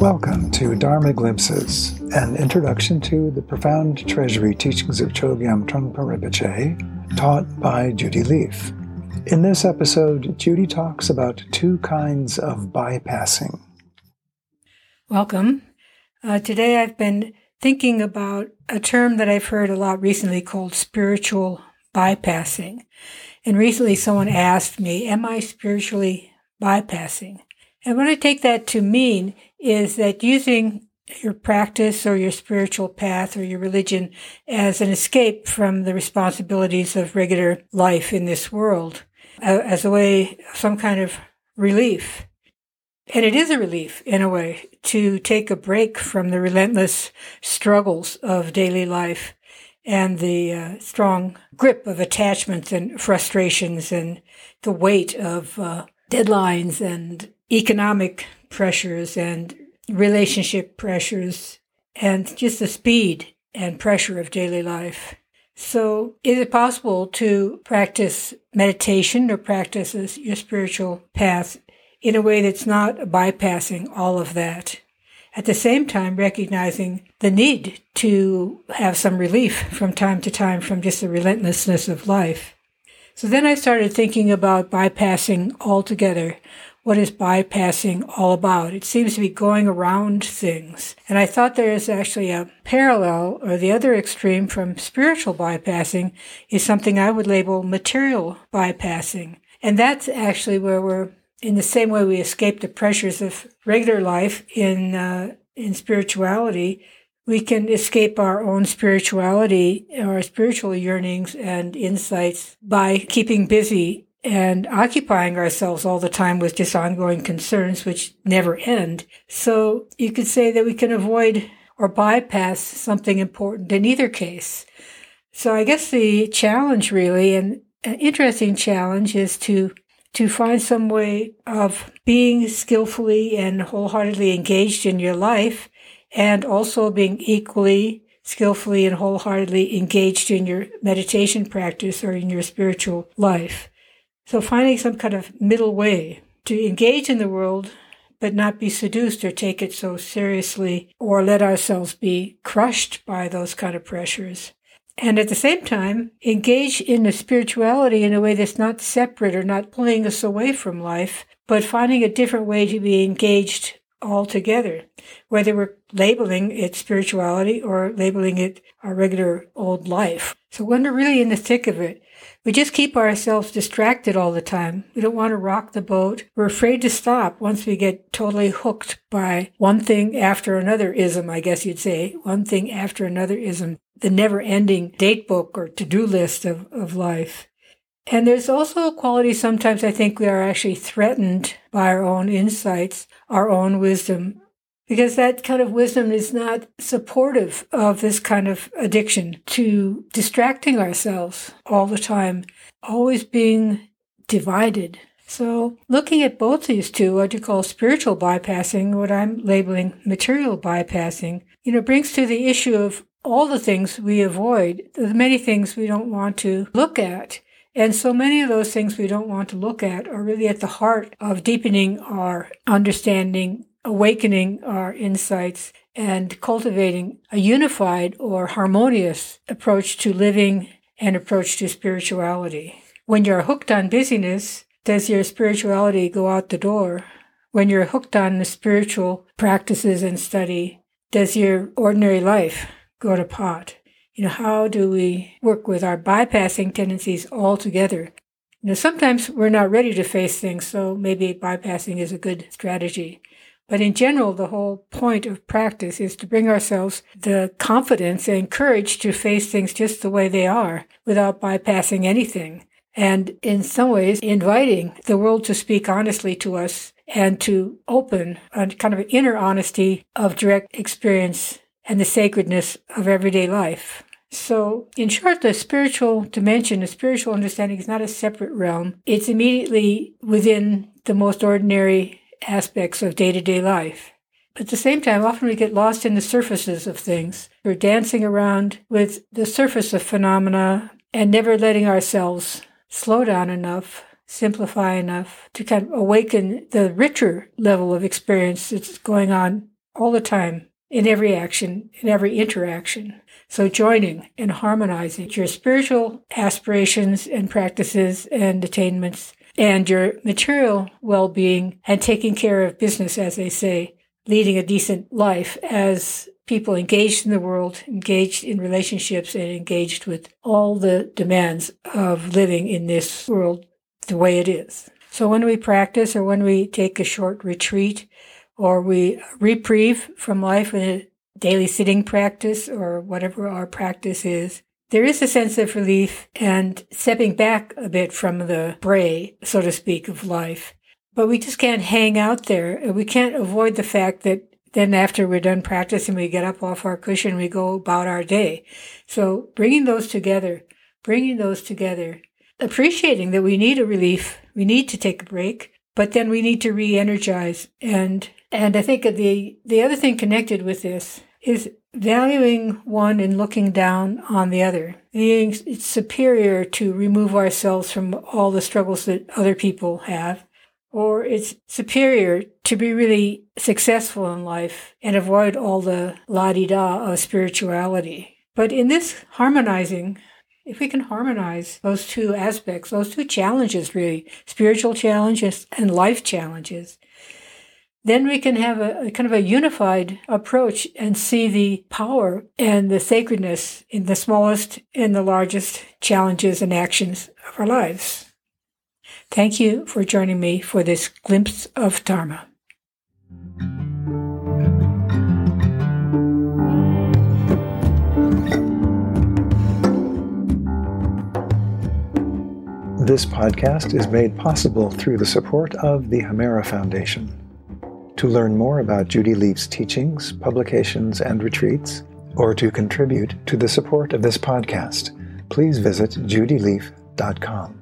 Welcome to Dharma Glimpses, an introduction to the profound treasury teachings of Chogyam Trungpa Rinpoche, taught by Judy Lief. In this episode, Judy talks about two kinds of bypassing. Welcome. Uh, today I've been thinking about a term that I've heard a lot recently called spiritual bypassing. And recently someone asked me, Am I spiritually bypassing? And what I take that to mean is that using your practice or your spiritual path or your religion as an escape from the responsibilities of regular life in this world, as a way, some kind of relief. And it is a relief, in a way, to take a break from the relentless struggles of daily life and the uh, strong grip of attachments and frustrations and the weight of uh, deadlines and economic pressures and relationship pressures and just the speed and pressure of daily life. So, is it possible to practice meditation or practice your spiritual path in a way that's not bypassing all of that? At the same time, recognizing the need to have some relief from time to time from just the relentlessness of life. So then I started thinking about bypassing altogether what is bypassing all about. It seems to be going around things. And I thought there is actually a parallel or the other extreme from spiritual bypassing is something I would label material bypassing. And that's actually where we're in the same way we escape the pressures of regular life in uh, in spirituality, we can escape our own spirituality, our spiritual yearnings and insights by keeping busy and occupying ourselves all the time with just ongoing concerns which never end. So you could say that we can avoid or bypass something important in either case. So I guess the challenge really, and an interesting challenge is to to find some way of being skillfully and wholeheartedly engaged in your life and also being equally skillfully and wholeheartedly engaged in your meditation practice or in your spiritual life. So finding some kind of middle way to engage in the world, but not be seduced or take it so seriously or let ourselves be crushed by those kind of pressures. And at the same time, engage in the spirituality in a way that's not separate or not pulling us away from life, but finding a different way to be engaged altogether, whether we're labeling it spirituality or labeling it our regular old life. So when we're really in the thick of it, we just keep ourselves distracted all the time. We don't want to rock the boat. We're afraid to stop once we get totally hooked by one thing after another ism, I guess you'd say. One thing after another ism. The never ending date book or to do list of, of life. And there's also a quality sometimes I think we are actually threatened by our own insights, our own wisdom, because that kind of wisdom is not supportive of this kind of addiction to distracting ourselves all the time, always being divided. So, looking at both these two, what you call spiritual bypassing, what I'm labeling material bypassing, you know, brings to the issue of all the things we avoid, the many things we don't want to look at. And so many of those things we don't want to look at are really at the heart of deepening our understanding awakening our insights and cultivating a unified or harmonious approach to living and approach to spirituality. When you're hooked on busyness, does your spirituality go out the door? When you're hooked on the spiritual practices and study, does your ordinary life go to pot? You know, how do we work with our bypassing tendencies altogether? You know, sometimes we're not ready to face things, so maybe bypassing is a good strategy. But in general, the whole point of practice is to bring ourselves the confidence and courage to face things just the way they are without bypassing anything. And in some ways, inviting the world to speak honestly to us and to open a kind of inner honesty of direct experience and the sacredness of everyday life. So, in short, the spiritual dimension, the spiritual understanding is not a separate realm. It's immediately within the most ordinary aspects of day to day life. But at the same time, often we get lost in the surfaces of things. We're dancing around with the surface of phenomena and never letting ourselves slow down enough, simplify enough to kind of awaken the richer level of experience that's going on all the time in every action, in every interaction. So joining and harmonizing your spiritual aspirations and practices and attainments and your material well-being and taking care of business, as they say, leading a decent life as people engaged in the world, engaged in relationships, and engaged with all the demands of living in this world the way it is. So when we practice or when we take a short retreat or we reprieve from life in a daily sitting practice or whatever our practice is, there is a sense of relief and stepping back a bit from the bray, so to speak, of life. But we just can't hang out there. We can't avoid the fact that then after we're done practicing, we get up off our cushion, we go about our day. So bringing those together, bringing those together, appreciating that we need a relief, we need to take a break, but then we need to re-energize. And, and I think the, the other thing connected with this is valuing one and looking down on the other. Being superior to remove ourselves from all the struggles that other people have or it's superior to be really successful in life and avoid all the la di da of spirituality. But in this harmonizing, if we can harmonize those two aspects, those two challenges really, spiritual challenges and life challenges, then we can have a, a, kind of a unified approach and see the power and the sacredness in the smallest and the largest challenges and actions of our lives. Thank you for joining me for this glimpse of Dharma. This podcast is made possible through the support of the Hemera Foundation. To learn more about Judy Lief's teachings, publications, and retreats, or to contribute to the support of this podcast, please visit judylief.com.